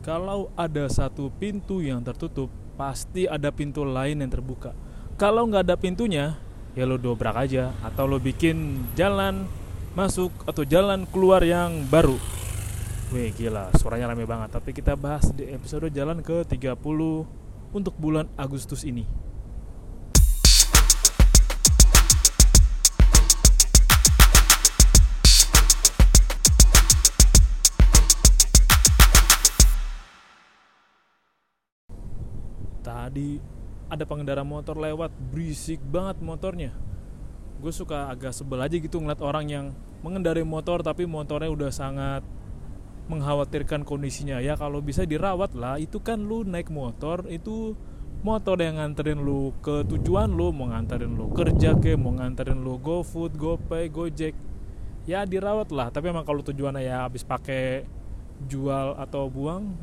Kalau ada satu pintu yang tertutup, pasti ada pintu lain yang terbuka. Kalau nggak ada pintunya, ya lo dobrak aja atau lo bikin jalan masuk atau jalan keluar yang baru. Wih gila, suaranya rame banget. Tapi kita bahas di episode jalan ke 30 untuk bulan Agustus ini. Tadi ada pengendara motor lewat, berisik banget motornya. Gue suka agak sebel aja gitu ngeliat orang yang mengendarai motor tapi motornya udah sangat mengkhawatirkan kondisinya. Ya kalau bisa dirawat lah itu kan lu naik motor itu motor yang nganterin lu ke tujuan lu mau nganterin lu kerja ke mau nganterin lu GoFood, GoPay, Gojek. Ya dirawat lah tapi emang kalau tujuannya ya habis pakai jual atau buang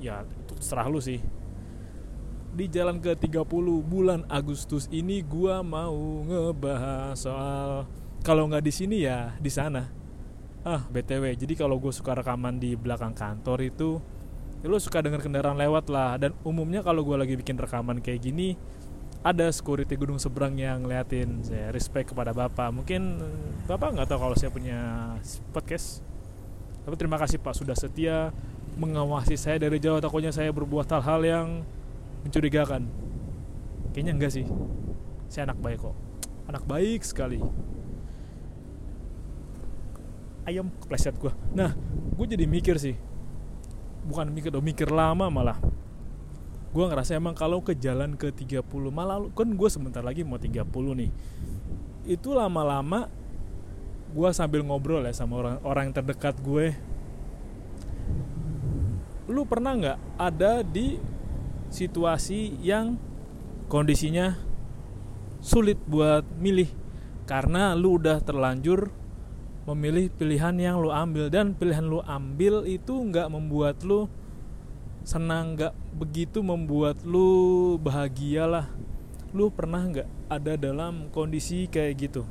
ya itu serah lu sih di jalan ke 30 bulan Agustus ini gua mau ngebahas soal kalau nggak di sini ya di sana. Ah, BTW. Jadi kalau gue suka rekaman di belakang kantor itu ya lo suka denger kendaraan lewat lah dan umumnya kalau gue lagi bikin rekaman kayak gini ada security gunung seberang yang ngeliatin saya respect kepada bapak mungkin bapak nggak tahu kalau saya punya podcast tapi terima kasih pak sudah setia mengawasi saya dari jauh takutnya saya berbuat hal-hal yang mencurigakan. Kayaknya enggak sih. Saya anak baik kok. Anak baik sekali. Ayam kepleset gue nah gue jadi mikir sih. Bukan mikir dong mikir lama malah. Gue ngerasa emang kalau ke jalan ke 30 malah kan gue sebentar lagi mau 30 nih. Itu lama-lama gue sambil ngobrol ya sama orang orang terdekat gue. Lu pernah nggak ada di situasi yang kondisinya sulit buat milih. Karena lu udah terlanjur memilih pilihan yang lu ambil. Dan pilihan lu ambil itu nggak membuat lu senang nggak begitu membuat lu bahagia lah. Lu pernah nggak ada dalam kondisi kayak gitu?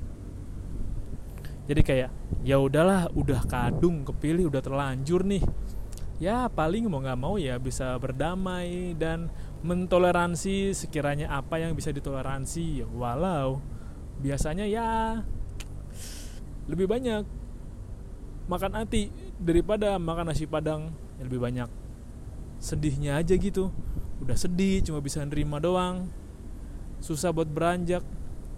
Jadi kayak ya udahlah udah kadung kepilih udah terlanjur nih ya paling mau nggak mau ya bisa berdamai dan mentoleransi sekiranya apa yang bisa ditoleransi walau biasanya ya lebih banyak makan ati daripada makan nasi padang yang lebih banyak sedihnya aja gitu. Udah sedih cuma bisa nerima doang. Susah buat beranjak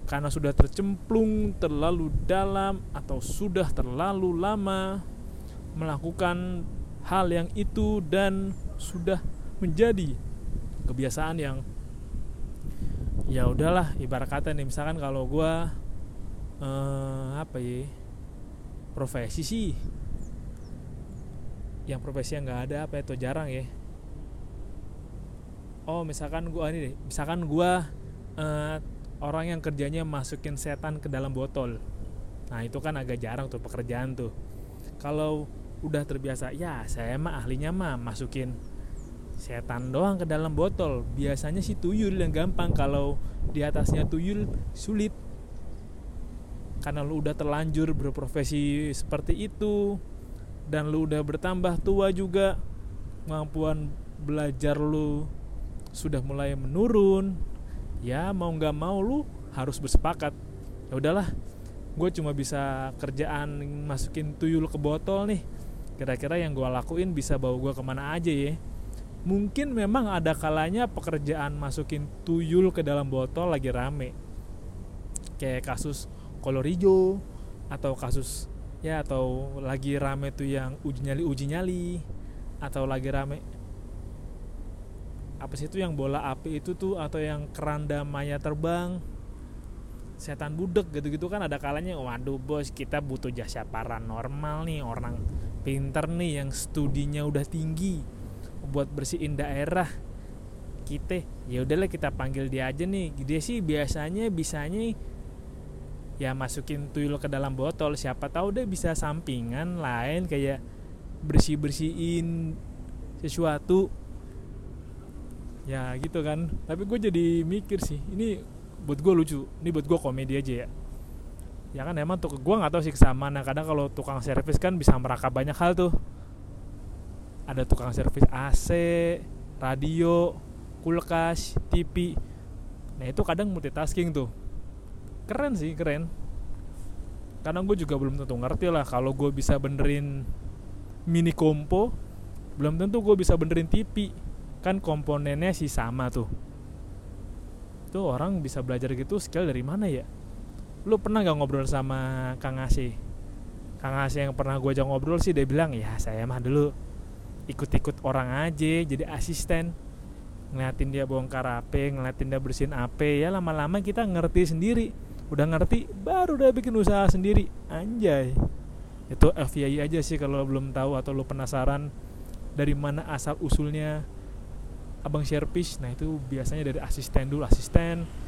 karena sudah tercemplung terlalu dalam atau sudah terlalu lama melakukan hal yang itu dan sudah menjadi kebiasaan yang ya udahlah ibarat kata nih misalkan kalau gue eh, apa ya profesi sih yang profesi yang nggak ada apa itu jarang ya. Oh misalkan gua ini deh misalkan gua eh, orang yang kerjanya masukin setan ke dalam botol. Nah itu kan agak jarang tuh pekerjaan tuh. Kalau udah terbiasa. Ya saya mah ahlinya mah masukin setan doang ke dalam botol. Biasanya sih tuyul yang gampang. Kalau di atasnya tuyul sulit. Karena lu udah terlanjur berprofesi seperti itu. Dan lu udah bertambah tua juga kemampuan belajar lu sudah mulai menurun. Ya mau nggak mau lu harus bersepakat. Ya udahlah gue cuma bisa kerjaan masukin tuyul ke botol nih kira-kira yang gue lakuin bisa bawa gue ke mana aja ya? Mungkin memang ada kalanya pekerjaan masukin tuyul ke dalam botol lagi rame. Kayak kasus kolor atau kasus ya atau lagi rame tuh yang uji nyali uji nyali atau lagi rame apa sih itu yang bola api itu tuh atau yang keranda maya terbang setan budek gitu-gitu kan ada kalanya. Waduh bos kita butuh jasa paranormal nih orang pinter nih yang studinya udah tinggi buat bersihin daerah. Kita ya udahlah kita panggil dia aja nih. Dia sih biasanya bisanya ya masukin tuyul ke dalam botol. Siapa tahu deh bisa sampingan lain kayak bersih bersihin sesuatu. Ya gitu kan. Tapi gue jadi mikir sih ini buat gue lucu. Ini buat gue komedi aja ya ya kan emang tuh gue nggak tahu sih kesamaan. Kadang kalau tukang servis kan bisa merakap banyak hal tuh. Ada tukang servis AC radio kulkas TV nah itu kadang multitasking tuh. Keren sih keren. Karena gue juga belum tentu ngerti lah kalau gue bisa benerin mini kompo belum tentu gue bisa benerin TV kan komponennya sih sama tuh. Tuh orang bisa belajar gitu skill dari mana ya lu pernah gak ngobrol sama Kang Asih? Kang Asih yang pernah gue ajak ngobrol sih dia bilang ya saya mah dulu ikut-ikut orang aja jadi asisten. Ngeliatin dia bongkar AP ngeliatin dia bersihin AP ya lama-lama kita ngerti sendiri. Udah ngerti baru udah bikin usaha sendiri. Anjay. Itu FYI aja sih kalau belum tahu atau lo penasaran dari mana asal usulnya abang Sherpish. Nah itu biasanya dari asisten dulu asisten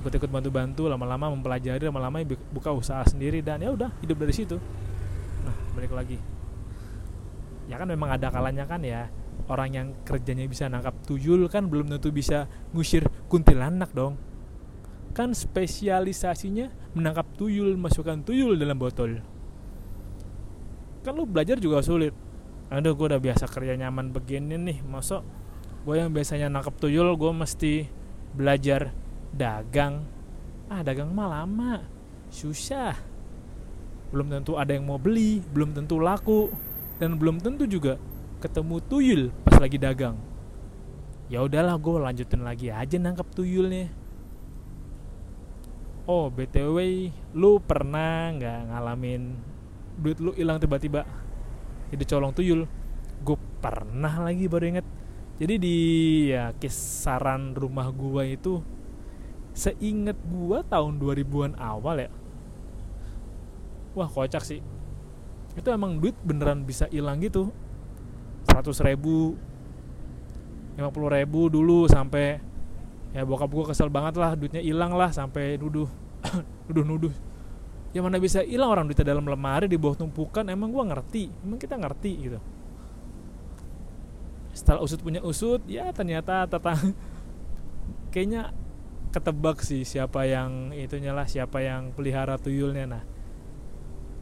ikut-ikut bantu-bantu lama-lama mempelajari lama-lama buka usaha sendiri dan ya udah hidup dari situ. Nah balik lagi. Ya kan memang ada kalanya kan ya orang yang kerjanya bisa nangkap tuyul kan belum tentu bisa ngusir kuntilanak dong. Kan spesialisasinya menangkap tuyul masukkan tuyul dalam botol. Kan lu belajar juga sulit. Aduh gue udah biasa kerja nyaman begini nih masuk gue yang biasanya nangkap tuyul gue mesti belajar dagang. Ah dagang mah lama. Susah. Belum tentu ada yang mau beli belum tentu laku dan belum tentu juga ketemu tuyul pas lagi dagang. Ya udahlah gue lanjutin lagi aja nangkap tuyulnya. Oh btw lu pernah nggak ngalamin duit lu hilang tiba-tiba? Jadi colong tuyul. Gue pernah lagi baru inget jadi di ya kisaran rumah gua itu seinget gua tahun 2000-an awal ya. Wah kocak sih. Itu emang duit beneran bisa hilang gitu. seratus ribu lima puluh ribu dulu sampai ya bokap gue kesel banget lah duitnya hilang lah sampai nuduh nuduh nuduh. Yang mana bisa hilang orang duitnya dalam lemari di bawah tumpukan emang gue ngerti emang kita ngerti gitu. Setelah usut punya usut ya ternyata tetang kayaknya ketebak sih siapa yang itunya lah siapa yang pelihara tuyulnya. Nah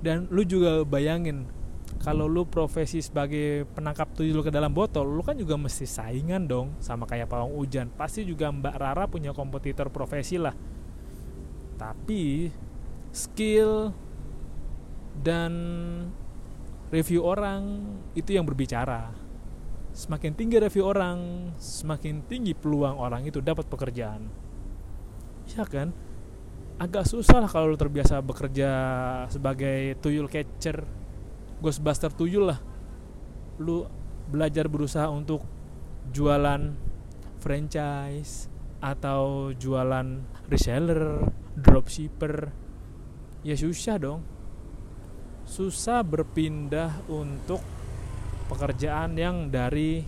dan lu juga bayangin kalau lu profesi sebagai penangkap tuyul ke dalam botol lu kan juga mesti saingan dong sama kayak pawang hujan. Pasti juga Mbak Rara punya kompetitor profesi lah. Tapi skill dan review orang itu yang berbicara. Semakin tinggi review orang semakin tinggi peluang orang itu dapat pekerjaan ya kan? Agak susah lah kalau lu terbiasa bekerja sebagai tuyul catcher Ghostbuster 7 lah. Lu belajar berusaha untuk jualan franchise atau jualan reseller, dropshipper ya susah dong. Susah berpindah untuk pekerjaan yang dari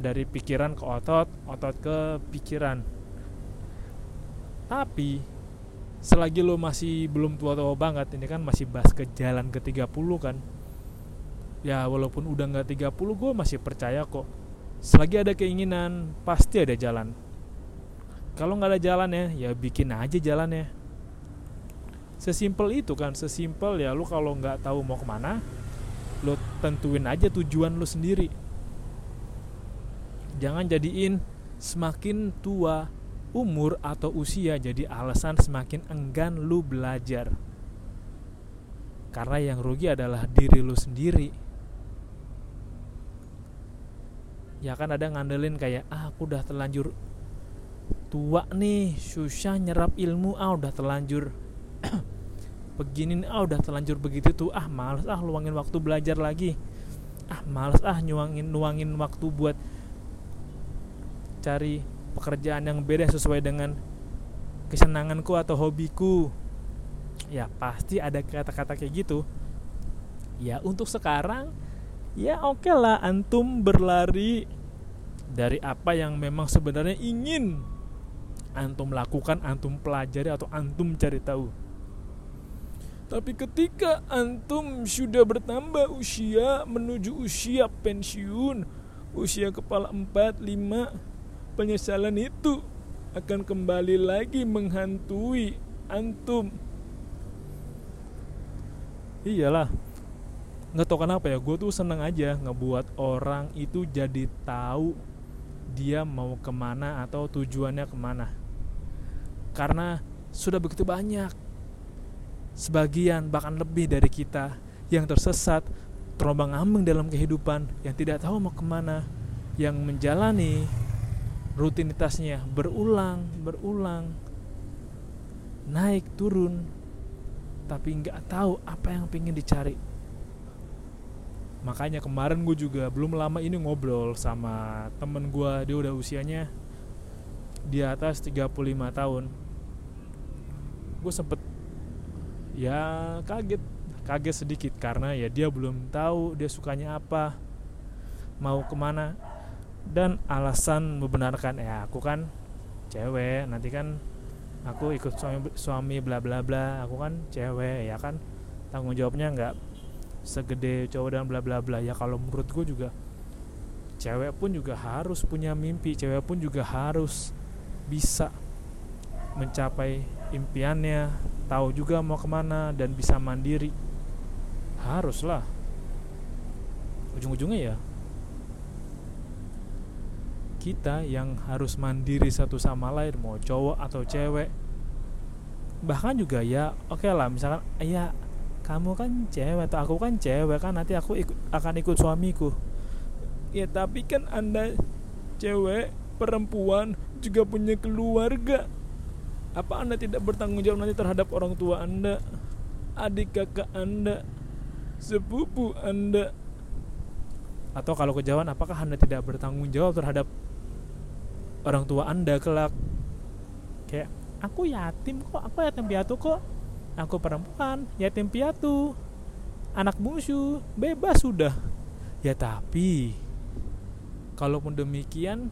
dari pikiran ke otot, otot ke pikiran. Tapi selagi lo masih belum tua-tua banget ini kan masih bahas ke jalan ke 30 kan. Ya walaupun udah nggak 30 gue masih percaya kok. Selagi ada keinginan pasti ada jalan. Kalau nggak ada jalan ya ya bikin aja jalan ya sesimpel itu kan sesimpel ya lo kalau nggak tahu mau ke mana lo tentuin aja tujuan lo sendiri. Jangan jadiin semakin tua umur atau usia jadi alasan semakin enggan lu belajar. Karena yang rugi adalah diri lu sendiri. Ya kan ada ngandelin kayak ah aku udah terlanjur tua nih, susah nyerap ilmu, ah udah terlanjur begini ah udah terlanjur begitu tuh, ah males ah luangin waktu belajar lagi. Ah males ah nyuangin nuangin waktu buat cari pekerjaan yang beda sesuai dengan kesenanganku atau hobiku ya pasti ada kata-kata kayak gitu ya untuk sekarang ya oke okay lah antum berlari dari apa yang memang sebenarnya ingin antum lakukan, antum pelajari atau antum cari tahu. Tapi ketika antum sudah bertambah usia menuju usia pensiun, usia kepala 4, 5, penyesalan itu akan kembali lagi menghantui antum. Iyalah, nggak tau kenapa ya gue tuh seneng aja ngebuat orang itu jadi tahu dia mau ke mana atau tujuannya ke mana karena sudah begitu banyak sebagian bahkan lebih dari kita yang tersesat terombang ambing dalam kehidupan yang tidak tahu mau ke mana yang menjalani rutinitasnya berulang berulang naik turun tapi nggak tahu apa yang pengen dicari. Makanya kemarin gue juga belum lama ini ngobrol sama temen gue dia udah usianya di atas 35 tahun. Gue sempet ya kaget kaget sedikit karena ya dia belum tahu dia sukanya apa mau ke mana dan alasan membenarkan ya aku kan cewek nanti kan aku ikut suami suami bla bla bla aku kan cewek ya kan? Tanggung jawabnya nggak segede cowok dan bla bla bla. Ya kalau menurut gue juga cewek pun juga harus punya mimpi cewek pun juga harus bisa mencapai impiannya tahu juga mau ke mana dan bisa mandiri. Haruslah. Ujung-ujungnya ya kita yang harus mandiri satu sama lain mau cowok atau cewek. Bahkan juga ya oke okay lah misalkan ya kamu kan cewek atau aku kan cewek kan nanti aku ikut, akan ikut suamiku. Ya tapi kan anda cewek perempuan juga punya keluarga. Apa anda tidak bertanggung jawab nanti terhadap orang tua anda adik kakak anda sepupu anda? Atau kalau kejauhan apakah anda tidak bertanggung jawab terhadap orang tua anda kelak. Kayak aku yatim kok aku yatim piatu kok. Aku perempuan yatim piatu. Anak bungsu bebas sudah. Ya tapi kalaupun demikian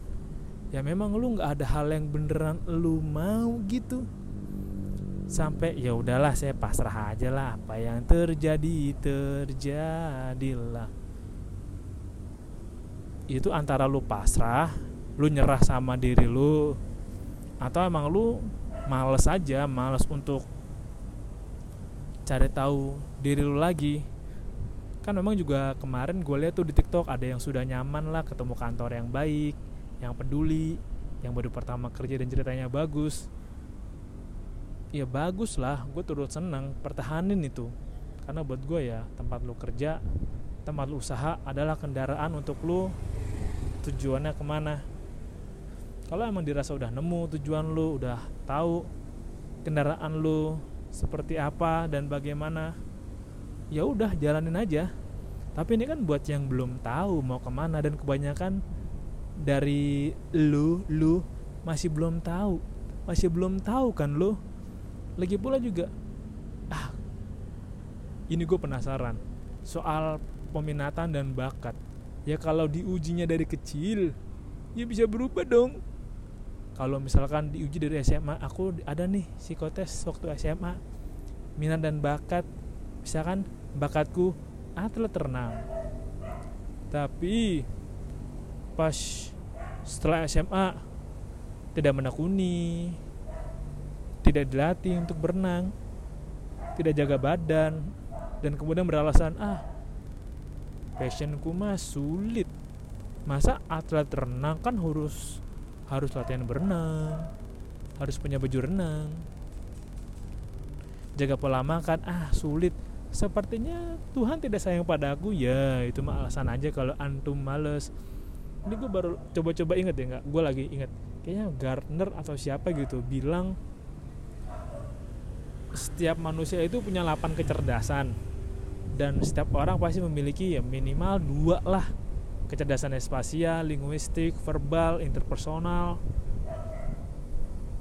ya memang lu nggak ada hal yang beneran lu mau gitu. Sampai ya udahlah saya pasrah aja lah apa yang terjadi terjadilah. Itu antara lu pasrah lu nyerah sama diri lu atau emang lu males aja males untuk cari tahu diri lu lagi. Kan memang juga kemarin gue lihat tuh di TikTok ada yang sudah nyaman lah ketemu kantor yang baik yang peduli yang baru pertama kerja dan ceritanya bagus. Ya bagus lah gue turut seneng pertahanin itu. Karena buat gue ya tempat lu kerja tempat lu usaha adalah kendaraan untuk lu tujuannya ke mana kalau emang dirasa udah nemu tujuan lu udah tahu kendaraan lu seperti apa dan bagaimana ya udah jalanin aja. Tapi ini kan buat yang belum tahu mau ke mana dan kebanyakan dari lu lu masih belum tahu. Masih belum tahu kan lu? Lagi pula juga ah ini gue penasaran soal peminatan dan bakat. Ya kalau diujinya dari kecil ya bisa berubah dong kalau misalkan diuji dari SMA aku ada nih psikotes waktu SMA minat dan bakat misalkan bakatku atlet renang. Tapi pas setelah SMA tidak menekuni tidak dilatih untuk berenang tidak jaga badan dan kemudian beralasan ah passionku mah sulit. Masa atlet renang kan harus harus latihan berenang. Harus punya baju renang. Jaga pola makan. Ah sulit. Sepertinya Tuhan tidak sayang pada aku. Ya itu mah alasan aja kalau antum males. Ini gue baru coba-coba inget ya nggak? Gue lagi inget kayaknya Gardner atau siapa gitu bilang setiap manusia itu punya 8 kecerdasan. Dan setiap orang pasti memiliki ya minimal dua lah kecerdasan spasial, linguistik, verbal, interpersonal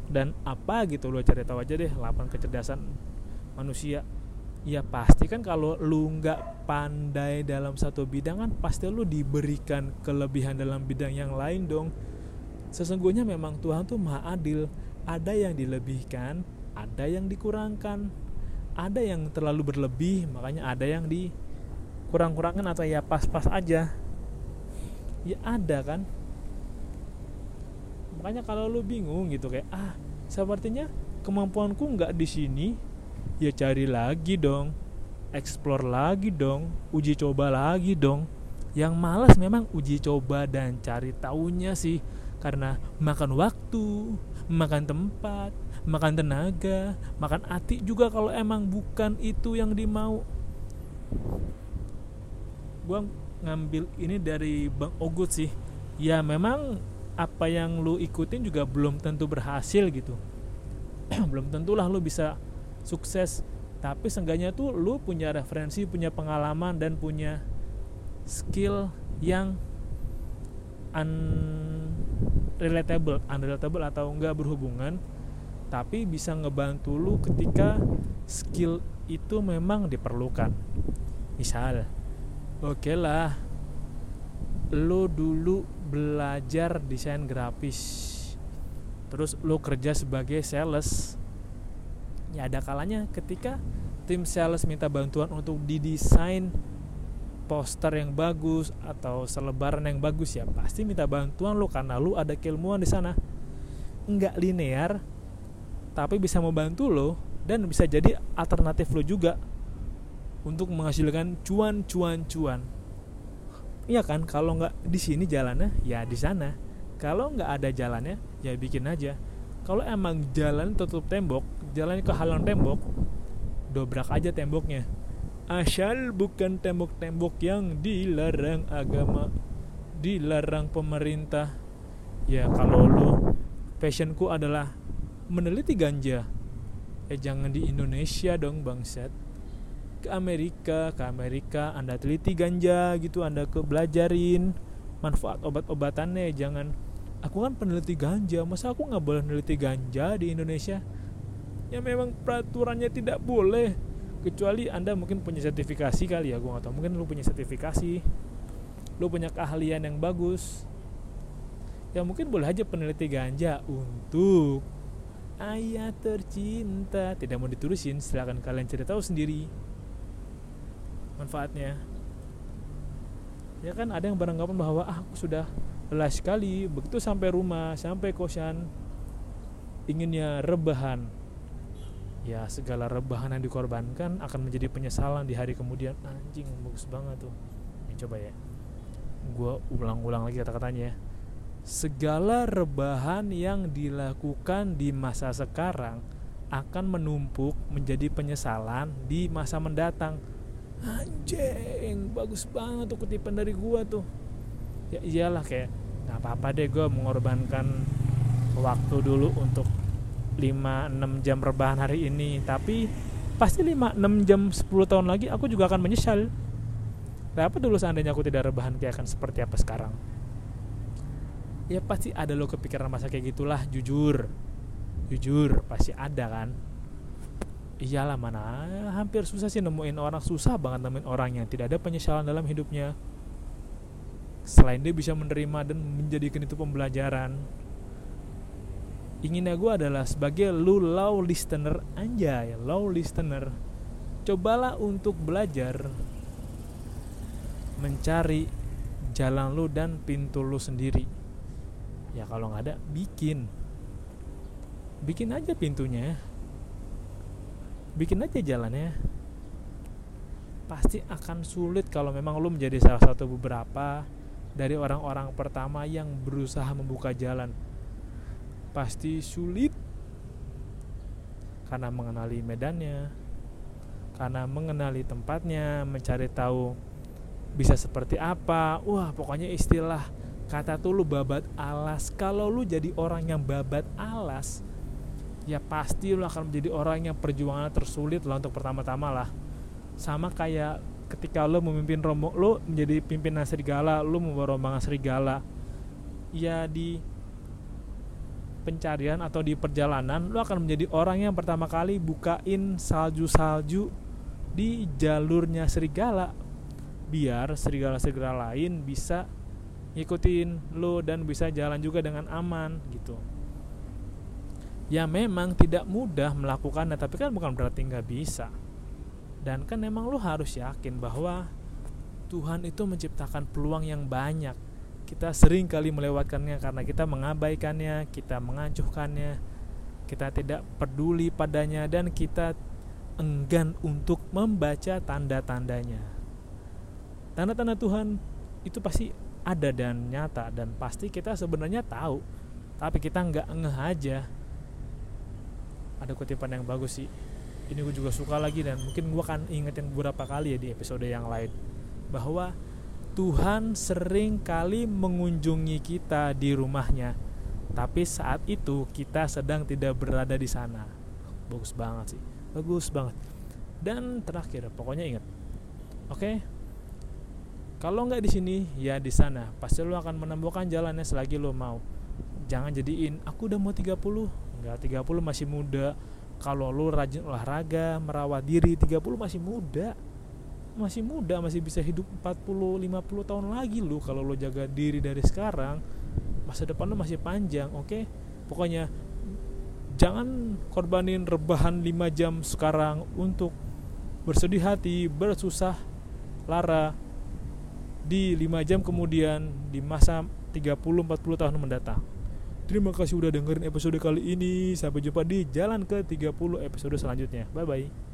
dan apa gitu lo cari tahu aja deh 8 kecerdasan manusia. Ya pasti kan kalau lu nggak pandai dalam satu bidang kan pasti lu diberikan kelebihan dalam bidang yang lain dong. Sesungguhnya memang Tuhan tuh maha adil. Ada yang dilebihkan ada yang dikurangkan. Ada yang terlalu berlebih makanya ada yang dikurang-kurangkan atau ya pas-pas aja ya ada kan. Makanya kalau lu bingung gitu kayak ah sepertinya kemampuanku nggak di sini ya cari lagi dong explore lagi dong uji coba lagi dong. Yang malas memang uji coba dan cari taunya sih karena makan waktu makan tempat makan tenaga makan hati juga kalau emang bukan itu yang dimau. Gua ngambil ini dari Bang Ogut sih. Ya memang apa yang lu ikutin juga belum tentu berhasil gitu. Belum tentulah lu bisa sukses. Tapi seenggaknya tuh lu punya referensi punya pengalaman dan punya skill yang unrelatable unrelatable atau enggak berhubungan tapi bisa ngebantu lu ketika skill itu memang diperlukan. Misal oke lah. Lu dulu belajar desain grafis. Terus lu kerja sebagai sales. Ya ada kalanya ketika tim sales minta bantuan untuk didesain poster yang bagus atau selebaran yang bagus ya pasti minta bantuan lo karena lu ada keilmuan di sana. Nggak linear tapi bisa membantu lo dan bisa jadi alternatif lo juga untuk menghasilkan cuan cuan cuan. Iya kan? Kalau nggak di sini jalannya ya di sana. Kalau nggak ada jalannya ya bikin aja. Kalau emang jalan tutup tembok jalan ke halang tembok dobrak aja temboknya. Asal bukan tembok-tembok yang dilarang agama dilarang pemerintah. Ya kalau lu passionku adalah meneliti ganja. Eh jangan di Indonesia dong bangsat ke Amerika ke Amerika anda teliti ganja gitu anda ke belajarin manfaat obat-obatannya jangan. Aku kan peneliti ganja masa aku nggak boleh meneliti ganja di Indonesia? Ya memang peraturannya tidak boleh kecuali anda mungkin punya sertifikasi kali ya gue gak tau mungkin lu punya sertifikasi lu punya keahlian yang bagus. Ya mungkin boleh aja peneliti ganja untuk ayah tercinta. Tidak mau ditulisin silahkan kalian cari tahu sendiri manfaatnya. Ya kan ada yang beranggapan bahwa ah aku sudah lelah sekali begitu sampai rumah sampai kosan inginnya rebahan. Ya segala rebahan yang dikorbankan akan menjadi penyesalan di hari kemudian. Anjing bagus banget tuh. Ya, coba ya. Gue ulang-ulang lagi kata-katanya ya. Segala rebahan yang dilakukan di masa sekarang akan menumpuk menjadi penyesalan di masa mendatang anjing bagus banget tuh kutipan dari gua tuh. Ya iyalah kayak nggak apa-apa deh gue mengorbankan waktu dulu untuk 5-6 jam rebahan hari ini. Tapi pasti 5-6 jam 10 tahun lagi aku juga akan menyesal. Apa dulu seandainya aku tidak rebahan kayak akan seperti apa sekarang? Ya pasti ada lo kepikiran masa kayak gitulah jujur. Jujur pasti ada kan iyalah mana hampir susah sih nemuin orang susah banget nemuin orang yang tidak ada penyesalan dalam hidupnya. Selain dia bisa menerima dan menjadikan itu pembelajaran. Inginnya gue adalah sebagai lu low listener anjay low listener cobalah untuk belajar mencari jalan lu dan pintu lu sendiri. Ya kalau nggak ada bikin. Bikin aja pintunya bikin aja jalannya pasti akan sulit kalau memang lu menjadi salah satu beberapa dari orang-orang pertama yang berusaha membuka jalan pasti sulit karena mengenali medannya, karena mengenali tempatnya, mencari tahu bisa seperti apa. Wah, pokoknya istilah kata tuh lu babat alas. Kalau lu jadi orang yang babat alas, ya pasti lu akan menjadi orang yang perjuangannya tersulit lah untuk pertama-tama lah. Sama kayak ketika lu memimpin rombong, lu menjadi pimpinan serigala, lu membawa rombongan serigala. Ya di pencarian atau di perjalanan lo akan menjadi orang yang pertama kali bukain salju-salju di jalurnya serigala biar serigala-serigala lain bisa ngikutin lo dan bisa jalan juga dengan aman gitu ya memang tidak mudah melakukannya tapi kan bukan berarti nggak bisa dan kan memang lo harus yakin bahwa Tuhan itu menciptakan peluang yang banyak kita sering kali melewatkannya karena kita mengabaikannya, kita mengacuhkannya, kita tidak peduli padanya dan kita enggan untuk membaca tanda-tandanya. Tanda-tanda Tuhan itu pasti ada dan nyata dan pasti kita sebenarnya tahu, tapi kita nggak ngeh aja. Ada kutipan yang bagus sih. Ini gue juga suka lagi dan mungkin gue akan ingetin beberapa kali ya di episode yang lain bahwa Tuhan sering kali mengunjungi kita di rumahnya, tapi saat itu kita sedang tidak berada di sana. Bagus banget sih, bagus banget. Dan terakhir, pokoknya ingat, oke? Okay? Kalau nggak di sini, ya di sana. Pasti lo akan menemukan jalannya selagi lo mau. Jangan jadiin, aku udah mau 30, nggak 30 masih muda. Kalau lo rajin olahraga, merawat diri, 30 masih muda masih muda masih bisa hidup 40 50 tahun lagi lu kalau lo jaga diri dari sekarang masa depan lo masih panjang oke okay? pokoknya jangan korbanin rebahan 5 jam sekarang untuk bersedih hati bersusah lara di 5 jam kemudian di masa 30 40 tahun mendatang Terima kasih udah dengerin episode kali ini. Sampai jumpa di jalan ke 30 episode selanjutnya. Bye bye.